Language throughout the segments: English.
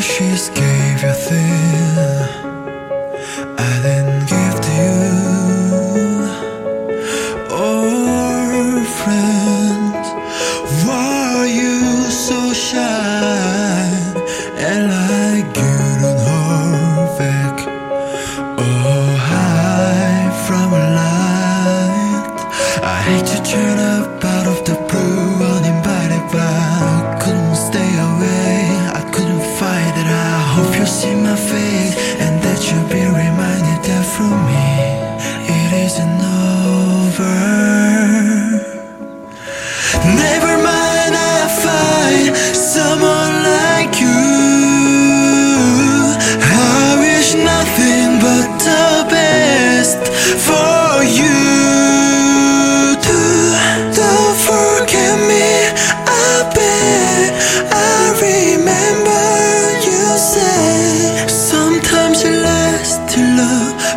wishes gave you thin. I didn't give to you. Oh friend Why are you so shy? And like you don't hold back Oh hide from a light. I hate to turn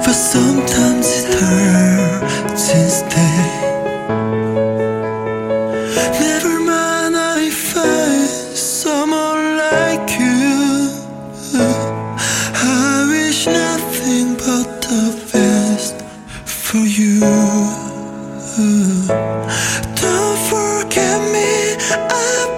For sometimes it hurts instead. Never mind, I find someone like you. I wish nothing but the best for you. Don't forget me. I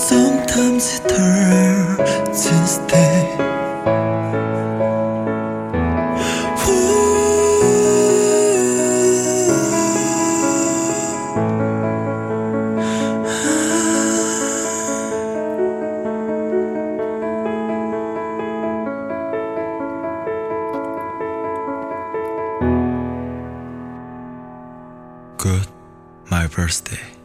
Sometimes it hurts instead. Good, my birthday.